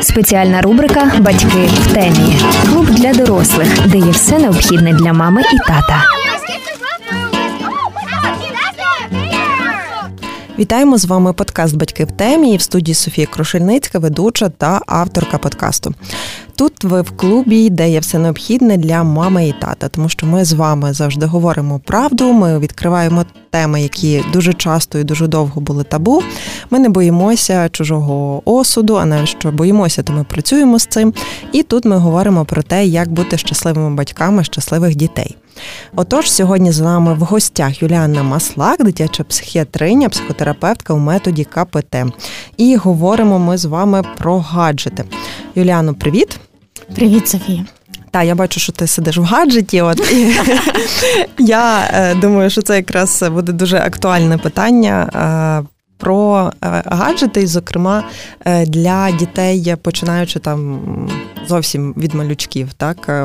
Спеціальна рубрика Батьки в темі. Клуб для дорослих, де є все необхідне для мами і тата. Вітаємо з вами подкаст Батьки в темі і в студії Софія Крушельницька, ведуча та авторка подкасту. Тут ви в клубі, де є все необхідне для мами і тата, тому що ми з вами завжди говоримо правду. Ми відкриваємо теми, які дуже часто і дуже довго були табу. Ми не боїмося чужого осуду, а навіть що боїмося, то ми працюємо з цим. І тут ми говоримо про те, як бути щасливими батьками щасливих дітей. Отож, сьогодні з нами в гостях Юліанна Маслак, дитяча психіатриня, психотерапевтка у методі КПТ. І говоримо ми з вами про гаджети. Юліано, привіт! Привіт, Софія. Та, я бачу, що ти сидиш в гаджеті. От я е, думаю, що це якраз буде дуже актуальне питання. Про е, гаджети, зокрема е, для дітей, починаючи там зовсім від малючків. Так, е,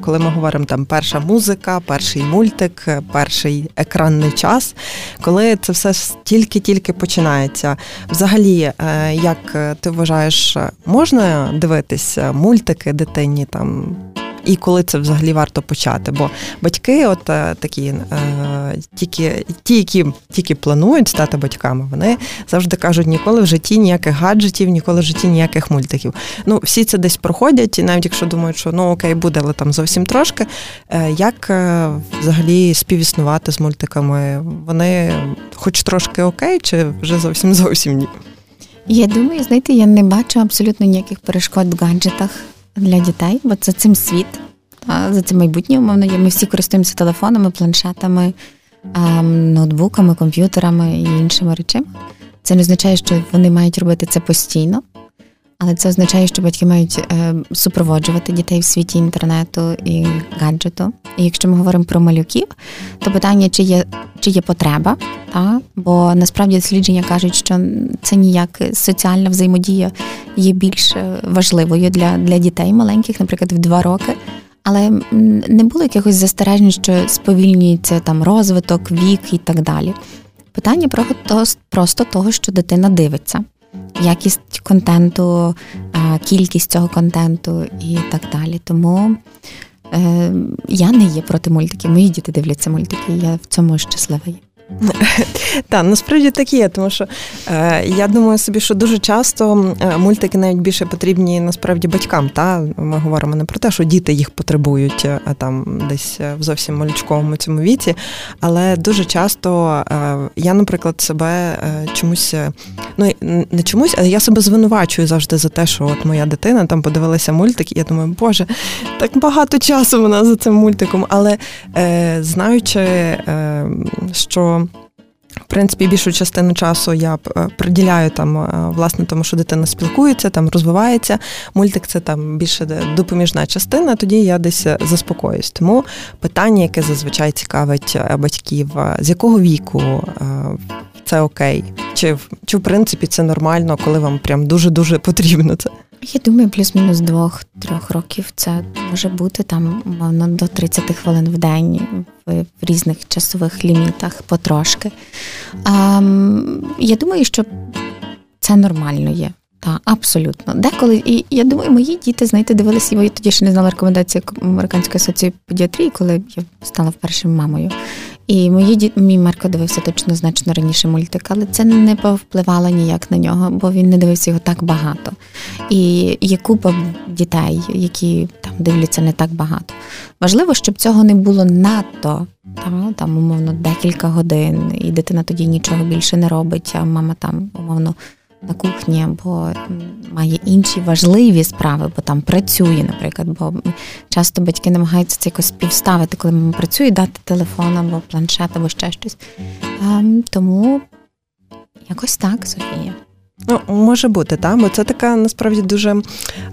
коли ми говоримо там перша музика, перший мультик, перший екранний час, коли це все тільки-тільки починається. Взагалі, як ти вважаєш, можна дивитися мультики дитині там? І коли це взагалі варто почати. Бо батьки, от е, такі е, тільки ті, які тільки планують стати батьками, вони завжди кажуть, ніколи в житті ніяких гаджетів, ніколи в житті ніяких мультиків. Ну, всі це десь проходять, і навіть якщо думають, що ну окей, буде, але там зовсім трошки. Е, як взагалі співіснувати з мультиками? Вони хоч трошки окей, чи вже зовсім зовсім ні? Я думаю, знаєте, я не бачу абсолютно ніяких перешкод в гаджетах для дітей, бо це цим світ, за це майбутнє умовно є. Ми всі користуємося телефонами, планшетами, ноутбуками, комп'ютерами і іншими речами. Це не означає, що вони мають робити це постійно. Але це означає, що батьки мають е, супроводжувати дітей в світі інтернету і гаджету. І якщо ми говоримо про малюків, то питання, чи є чи є потреба, та? бо насправді дослідження кажуть, що це ніяк соціальна взаємодія є більш е, важливою для, для дітей маленьких, наприклад, в два роки. Але не було якихось застережень, що сповільнюється там розвиток, вік і так далі. Питання про просто того, що дитина дивиться якість контенту, кількість цього контенту і так далі. Тому е, я не є проти мультиків. Мої діти дивляться мультики, я в цьому щаслива є. Так, насправді так є, тому що е, я думаю собі, що дуже часто е, мультики навіть більше потрібні насправді батькам. Та Ми говоримо не про те, що діти їх потребують а е, там десь в зовсім малючковому цьому віці. Але дуже часто е, я, наприклад, себе е, чомусь, ну не чомусь, а я себе звинувачую завжди за те, що от моя дитина там подивилася мультик, і я думаю, боже, так багато часу вона за цим мультиком. Але е, знаючи, що в принципі, більшу частину часу я е, приділяю там е, власне тому, що дитина спілкується, там розвивається. Мультик це там більше допоміжна частина. Тоді я десь е, заспокоюсь. Тому питання, яке зазвичай цікавить батьків, з якого віку це окей, чи чи в принципі це нормально, коли вам прям дуже дуже потрібно це. Я думаю, плюс-мінус двох-трьох років це може бути там, мовно, до 30 хвилин в день в, різних часових лімітах потрошки. А, Я думаю, що це нормально є. Так, абсолютно. Деколи, і я думаю, мої діти, знаєте, дивилися, я тоді ще не знала рекомендації Американської асоції педіатрії, коли я стала вперше мамою. І мої діти, мій Марко дивився точно значно раніше мультик, але це не повпливало ніяк на нього, бо він не дивився його так багато. І є купа дітей, які там дивляться не так багато. Важливо, щоб цього не було надто. Там, там, умовно, декілька годин, і дитина тоді нічого більше не робить, а мама там, умовно, на кухні, або має інші важливі справи, бо там працює, наприклад. Бо часто батьки намагаються це якось співставити, коли мама працює, дати телефон або планшет, або ще щось. Ем, тому якось так, Софія. Ну, може бути, так, бо це така насправді дуже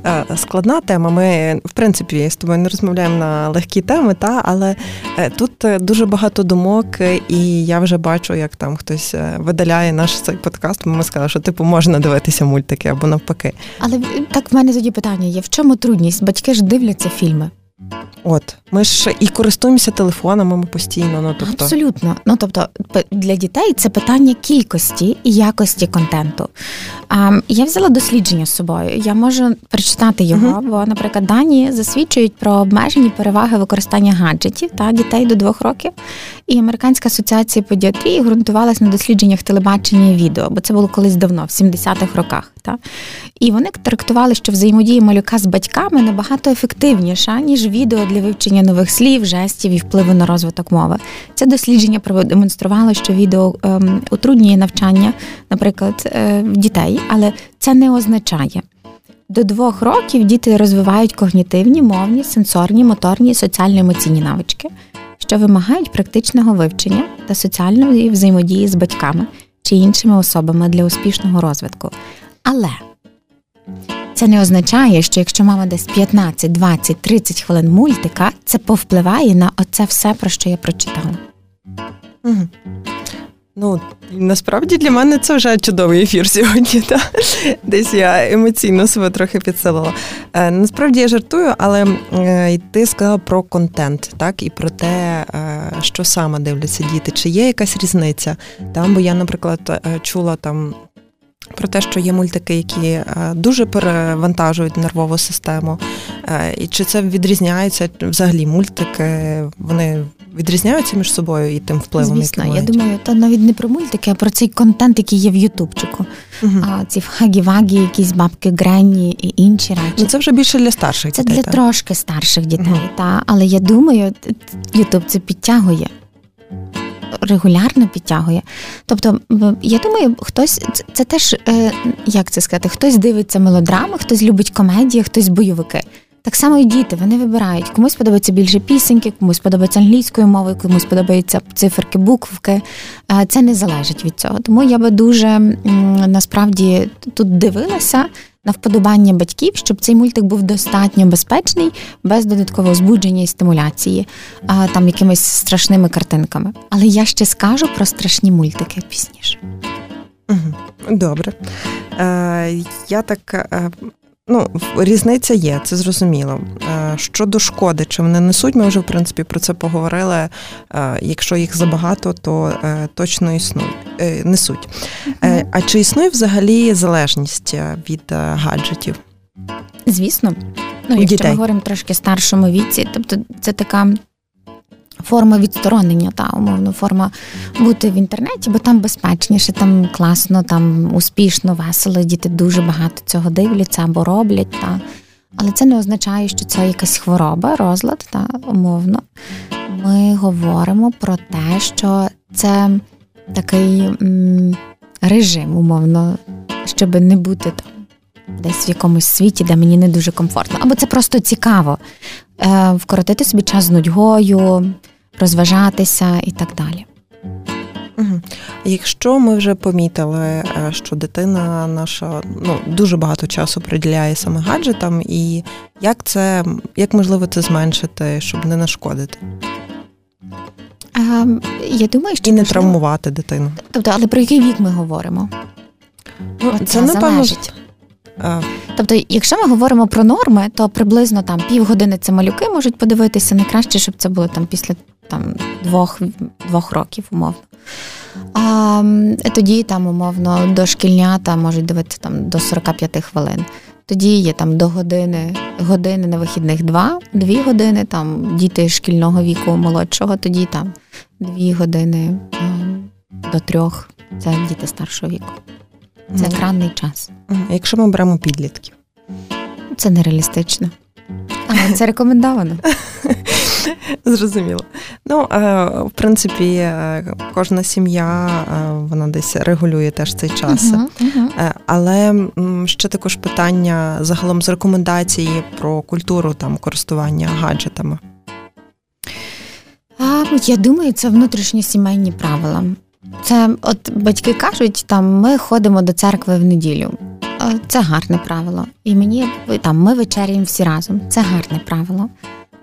е, складна тема. Ми, в принципі, з тобою не розмовляємо на легкі теми, та, але е, тут е, дуже багато думок, і я вже бачу, як там хтось видаляє наш цей подкаст. Ми сказали, що типу можна дивитися мультики або навпаки. Але так в мене тоді питання є: в чому трудність? Батьки ж дивляться фільми. От ми ж і користуємося телефонами ми постійно. Ну тобто абсолютно. Ну тобто, для дітей це питання кількості і якості контенту. А, Я взяла дослідження з собою. Я можу прочитати його, uh бо, наприклад, дані засвідчують про обмежені переваги використання гаджетів та дітей до двох років. І Американська асоціація педіатрії ґрунтувалася на дослідженнях телебачення і відео, бо це було колись давно, в 70-х роках. Та? І вони трактували, що взаємодія малюка з батьками набагато ефективніша, ніж відео для вивчення нових слів, жестів і впливу на розвиток мови. Це дослідження продемонструвало, що відео ем, утруднює навчання, наприклад, е, дітей, але це не означає. До двох років діти розвивають когнітивні, мовні, сенсорні, моторні, соціально-емоційні навички, що вимагають практичного вивчення та соціальної взаємодії з батьками чи іншими особами для успішного розвитку. Але це не означає, що якщо мама десь 15, 20, 30 хвилин мультика, це повпливає на оце все, про що я прочитала. Угу. Ну, насправді для мене це вже чудовий ефір сьогодні. Та? Десь я емоційно себе трохи підсилила. Е, насправді я жартую, але е, ти сказала про контент, так, і про те, е, що саме дивляться діти. Чи є якась різниця? Там, бо я, наприклад, е, чула там про те, що є мультики, які е, дуже перевантажують нервову систему. Е, і чи це відрізняється взагалі мультики? Вони відрізняються між собою і тим впливом, Звісно, який я думаю, та навіть не про мультики, а про цей контент, який є в Ютубчику. Угу. А ці хагі-вагі, якісь бабки Гренні і інші речі. Ну, Це вже більше для старших це дітей. Це для так? трошки старших дітей, угу. та але я думаю, Ютуб це підтягує регулярно підтягує. Тобто, я думаю, хтось це, це теж е, як це сказати, хтось дивиться мелодрами, хтось любить комедії, хтось бойовики. Так само і діти, вони вибирають. Комусь подобається більше пісеньки, комусь подобається англійською мовою, комусь подобаються циферки, буквки. Це не залежить від цього. Тому я би дуже насправді тут дивилася на вподобання батьків, щоб цей мультик був достатньо безпечний, без додаткового збудження і стимуляції, там якимись страшними картинками. Але я ще скажу про страшні мультики пізніше. Добре. Е, Я так. Ну, різниця є, це зрозуміло. Е, щодо шкоди, чи вони несуть, ми вже в принципі про це поговорили. Е, якщо їх забагато, то е, точно існують несуть. А чи існує взагалі залежність від гаджетів? Звісно, ну якщо ми говоримо трошки старшому віці, тобто це така форма відсторонення, та умовно форма бути в інтернеті, бо там безпечніше, там класно, там успішно, весело. Діти дуже багато цього дивляться або роблять. Та. Але це не означає, що це якась хвороба, розлад, та умовно. Ми говоримо про те, що це такий м, режим, умовно, щоб не бути там. Десь в якомусь світі, де мені не дуже комфортно, або це просто цікаво е, вкоротити собі час з нудьгою, розважатися і так далі. Угу. Якщо ми вже помітили, е, що дитина наша ну дуже багато часу приділяє саме гаджетам, і як це як можливо це зменшити, щоб не нашкодити? Ем, я думаю, що і не можливо... травмувати дитину. Тобто, але про який вік ми говоримо? Ну, Це, це напевно залежить. Тобто, якщо ми говоримо про норми, то приблизно там півгодини це малюки можуть подивитися. Найкраще, щоб це було там після там двох двох років, умовно. А тоді там, умовно, дошкільнята можуть дивитися там до 45 хвилин. Тоді є там до години, години на вихідних два, дві години, там діти шкільного віку молодшого, тоді там дві години до трьох. Це діти старшого віку. Це екранний час. Якщо ми беремо підлітків, це нереалістично. Але це рекомендовано. Зрозуміло. Ну, е, в принципі, е, кожна сім'я е, вона десь регулює теж цей час. Uh-huh, uh-huh. Але ще також питання загалом з рекомендації про культуру там користування гаджетами. Я думаю, це внутрішні сімейні правила. Це от батьки кажуть, там ми ходимо до церкви в неділю. Це гарне правило. І мені там ми вечеряємо всі разом. Це гарне правило.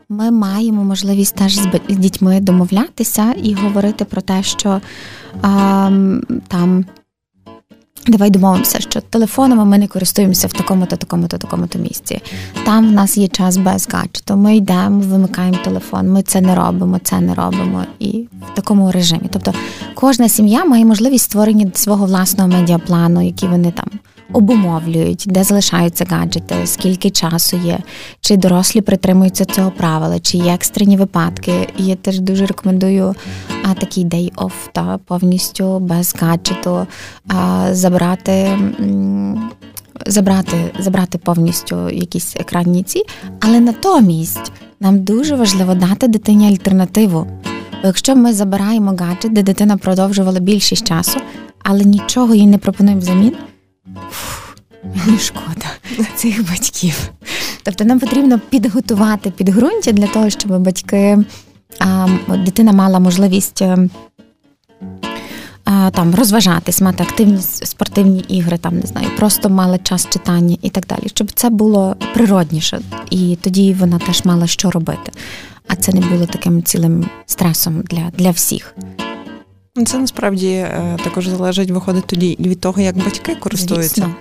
Ми маємо можливість теж з дітьми домовлятися і говорити про те, що а, там Давай домовимося, що телефонами ми не користуємося в такому-то, такому-то, такому-то місці. Там в нас є час без гаджету. Ми йдемо, вимикаємо телефон. Ми це не робимо, це не робимо і в такому режимі. Тобто кожна сім'я має можливість створення свого власного медіаплану, який вони там обумовлюють, де залишаються гаджети, скільки часу є, чи дорослі притримуються цього правила, чи є екстрені випадки. Я теж дуже рекомендую а, такий day off, та повністю без гаджету а, забрати. Забрати забрати повністю якісь екранні ці, але натомість нам дуже важливо дати дитині альтернативу. Бо якщо ми забираємо гаджет, де дитина продовжувала більшість часу, але нічого їй не пропонуємо взамін, Мені шкода цих батьків. Тобто нам потрібно підготувати підґрунтя для того, щоб батьки, а, дитина мала можливість е, а, там розважатись, мати активні спортивні ігри, там не знаю, просто мала час читання і так далі, щоб це було природніше, і тоді вона теж мала що робити. А це не було таким цілим стресом для, для всіх. Ну, це насправді е, також залежить, виходить тоді від того, як батьки користуються. Звісно.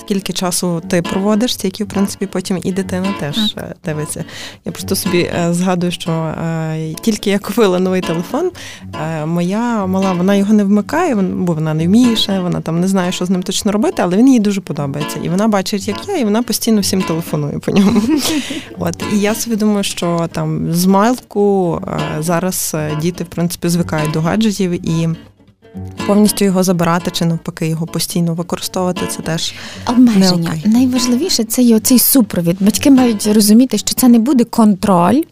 Скільки часу ти проводиш, стільки, в принципі, потім і дитина теж так. Е, дивиться. Я просто собі е, згадую, що е, тільки я купила новий телефон, моя мала вона його не вмикає, бо вона не вміє ще, вона там не знає, що з ним точно робити, але він їй дуже подобається. І вона бачить, як я, і вона постійно всім телефонує по ньому. От І я собі думаю, що там з майлку зараз діти, в принципі, звикають до гаджетів і. Повністю його забирати чи навпаки його постійно використовувати, це теж обмеження. Не окей. Найважливіше це є оцей супровід. Батьки мають розуміти, що це не буде контроль,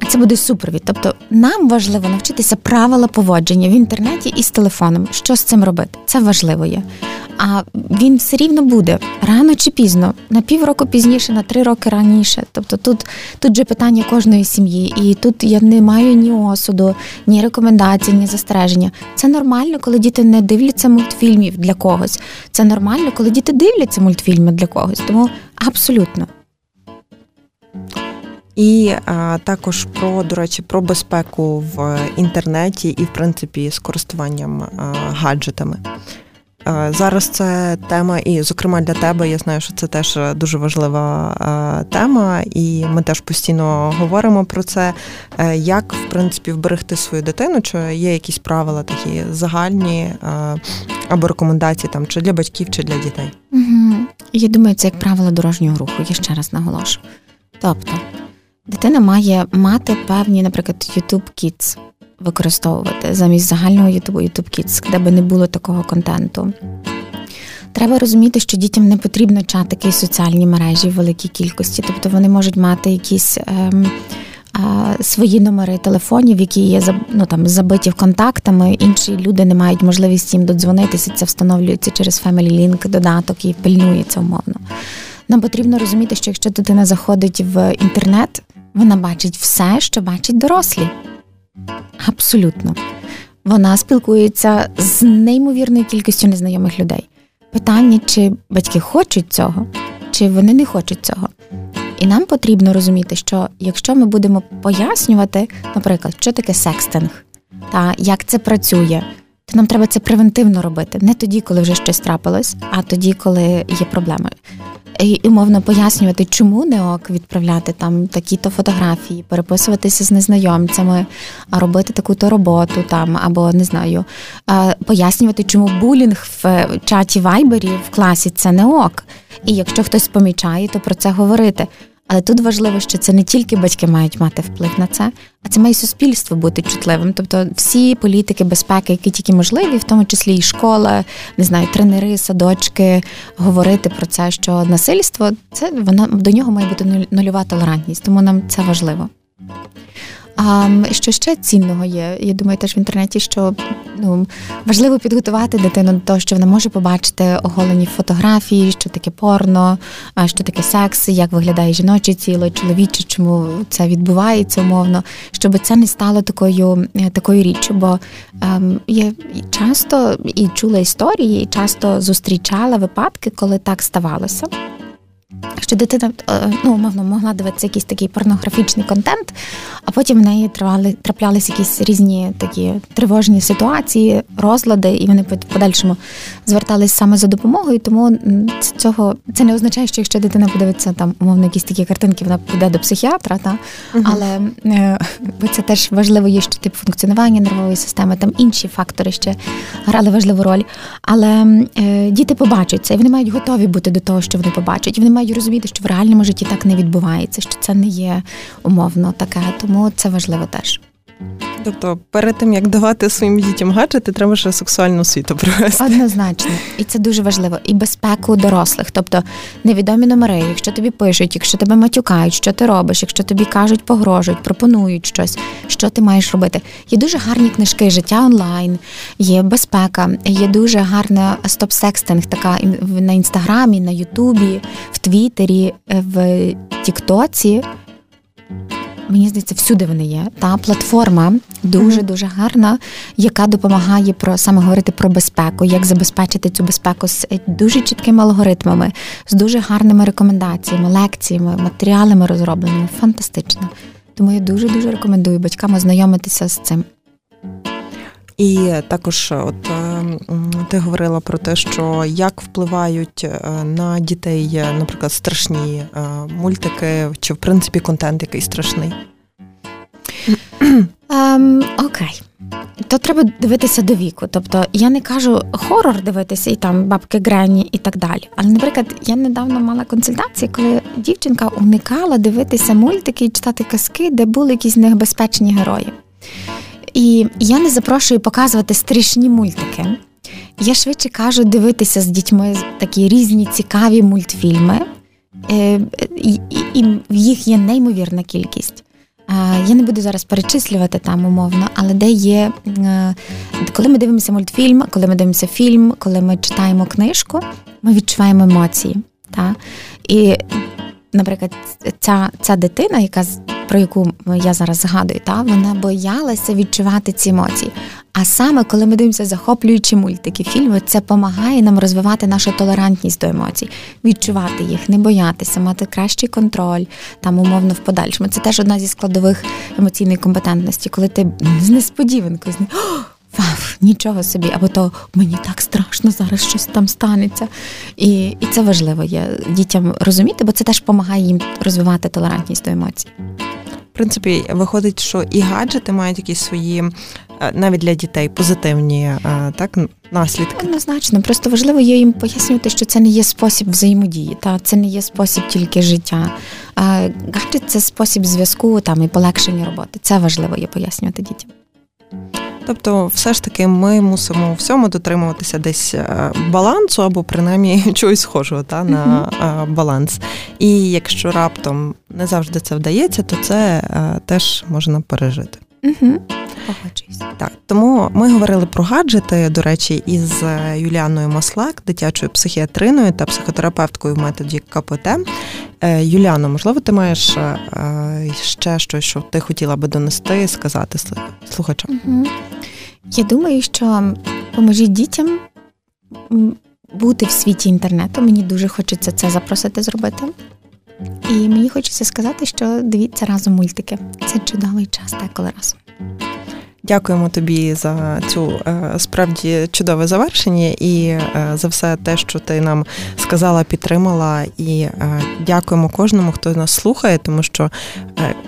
а це буде супровід. Тобто нам важливо навчитися правила поводження в інтернеті і з телефоном. Що з цим робити? Це важливо є. А він все рівно буде рано чи пізно, на півроку пізніше, на три роки раніше. Тобто тут тут же питання кожної сім'ї, і тут я не маю ні осуду, ні рекомендацій, ні застереження. Це нормально, коли діти не дивляться мультфільмів для когось. Це нормально, коли діти дивляться мультфільми для когось. Тому абсолютно. І а, також про, до речі, про безпеку в інтернеті і, в принципі, з користуванням а, гаджетами. А, зараз це тема, і, зокрема, для тебе, я знаю, що це теж дуже важлива тема, і ми теж постійно говоримо про це. Е, як, в принципі, вберегти свою дитину, чи є якісь правила такі загальні або рекомендації там чи для батьків, чи для дітей? Угу. Я думаю, це як правило дорожнього руху, я ще раз наголошу. Тобто. Дитина має мати певні, наприклад, YouTube Kids використовувати замість загального YouTube YouTube Kids, де би не було такого контенту. Треба розуміти, що дітям не потрібно чатики і соціальні мережі в великій кількості, тобто вони можуть мати якісь ем, свої номери телефонів, які є ну, там, забиті контактами. Інші люди не мають можливості їм додзвонитися. Це встановлюється через Family Link додаток і пильнується умовно. Нам потрібно розуміти, що якщо дитина заходить в інтернет, вона бачить все, що бачать дорослі. Абсолютно. Вона спілкується з неймовірною кількістю незнайомих людей. Питання, чи батьки хочуть цього, чи вони не хочуть цього. І нам потрібно розуміти, що якщо ми будемо пояснювати, наприклад, що таке секстинг, та як це працює, то нам треба це превентивно робити. Не тоді, коли вже щось трапилось, а тоді, коли є проблеми і умовно пояснювати, чому не ок відправляти там такі-то фотографії, переписуватися з незнайомцями, а робити таку-то роботу там, або не знаю, пояснювати, чому булінг в чаті Вайбері в класі це не ок. І якщо хтось помічає, то про це говорити. Але тут важливо, що це не тільки батьки мають мати вплив на це, а це має суспільство бути чутливим. Тобто всі політики безпеки, які тільки можливі, в тому числі і школа, не знаю, тренери, садочки, говорити про це, що насильство це воно до нього має бути нульова толерантність, тому нам це важливо. А що ще цінного є? Я думаю, теж в інтернеті, що ну важливо підготувати дитину до того, що вона може побачити оголені фотографії, що таке порно, що таке секс, як виглядає жіноче тіло, чоловіче, чому це відбувається умовно, щоб це не стало такою е, такою річчю. Бо ем, я часто і чула історії, і часто зустрічала випадки, коли так ставалося Якщо дитина е, ну, умовно могла дивитися якийсь такий порнографічний контент, а потім в неї тривали, траплялись якісь різні такі тривожні ситуації, розлади, і вони подальшому звертались саме за допомогою. Тому цього це не означає, що якщо дитина подивиться там умовно якісь такі картинки, вона піде до психіатра, та uh але е, бо це теж важливо є, що тип функціонування нервової системи, там інші фактори ще грали важливу роль. Але е, діти побачать це, і вони мають готові бути до того, що вони побачать. І вони мають розуміти, що в реальному житті так не відбувається, що це не є умовно таке. Тому це важливо теж. Тобто, перед тим як давати своїм дітям гаджети, треба ще сексуальну освіту провести. Однозначно, і це дуже важливо. І безпеку дорослих, тобто невідомі номери, якщо тобі пишуть, якщо тебе матюкають, що ти робиш, якщо тобі кажуть, погрожують, пропонують щось, що ти маєш робити. Є дуже гарні книжки, життя онлайн, є безпека, є дуже гарна стоп-секстинг, така на інстаграмі, на Ютубі, в Твіттері, в Тіктоці мені здається, всюди вони є. Та платформа дуже дуже гарна, яка допомагає про саме говорити про безпеку, як забезпечити цю безпеку з дуже чіткими алгоритмами, з дуже гарними рекомендаціями, лекціями, матеріалами розробленими. Фантастично. Тому я дуже дуже рекомендую батькам ознайомитися з цим. І також, от ти говорила про те, що як впливають е, на дітей, е, наприклад, страшні е, мультики, чи в принципі контент який страшний? Um, окей. То треба дивитися до віку. Тобто я не кажу хорор дивитися і там бабки Грені і так далі. Але, наприклад, я недавно мала консультації, коли дівчинка уникала дивитися мультики і читати казки, де були якісь небезпечні герої. І я не запрошую показувати страшні мультики. Я швидше кажу дивитися з дітьми такі різні цікаві мультфільми, е, і, їх є неймовірна кількість. Я не буду зараз перечислювати там умовно, але де є, е, коли ми дивимося мультфільм, коли ми дивимося фільм, коли ми читаємо книжку, ми відчуваємо емоції. Та? І, наприклад, ця ця дитина, яка про яку я зараз згадую, та вона боялася відчувати ці емоції. А саме, коли ми дивимося захоплюючі мультики, фільми, це допомагає нам розвивати нашу толерантність до емоцій, відчувати їх, не боятися, мати кращий контроль, там умовно в подальшому. Це теж одна зі складових емоційної компетентності, коли ти з несподіванкою з Вау, нічого собі, або то мені так страшно, зараз щось там станеться. І і це важливо є дітям розуміти, бо це теж допомагає їм розвивати толерантність до емоцій принципі, виходить, що і гаджети мають якісь свої е, навіть для дітей позитивні е, так наслідки. Однозначно, просто важливо є їм пояснювати, що це не є спосіб взаємодії, та це не є спосіб тільки життя. Гаджет це спосіб зв'язку там і полегшення роботи. Це важливо є пояснювати дітям. Тобто, все ж таки, ми мусимо у всьому дотримуватися десь е, балансу або принаймні чогось схожого та, на uh баланс. І якщо раптом не завжди це вдається, то це е, теж можна пережити. Угу. Так, тому ми говорили про гаджети, до речі, із Юліаною Маслак, дитячою психіатриною та психотерапевткою в методі КПТ. Юліано, можливо, ти маєш ще щось, що ти хотіла би донести, сказати слухачам? Угу. Я думаю, що поможіть дітям бути в світі інтернету. Мені дуже хочеться це запросити зробити. І мені хочеться сказати, що дивіться разом мультики. Це чудовий час, деколи разом. Дякуємо тобі за цю е, справді чудове завершення і е, за все те, що ти нам сказала, підтримала. І е, дякуємо кожному, хто нас слухає, тому що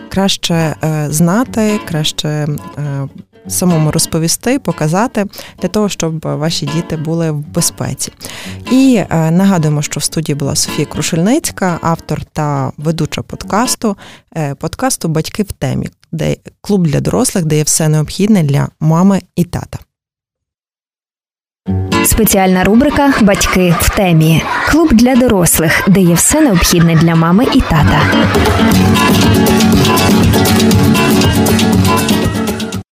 краще знати, краще самому розповісти, показати для того, щоб ваші діти були в безпеці. І нагадуємо, що в студії була Софія Крушельницька, автор та ведуча подкасту, подкасту Батьки в темі, де клуб для дорослих дає все необхідне для мами і тата. Спеціальна рубрика Батьки в темі. Клуб для дорослих, де є все необхідне для мами і тата.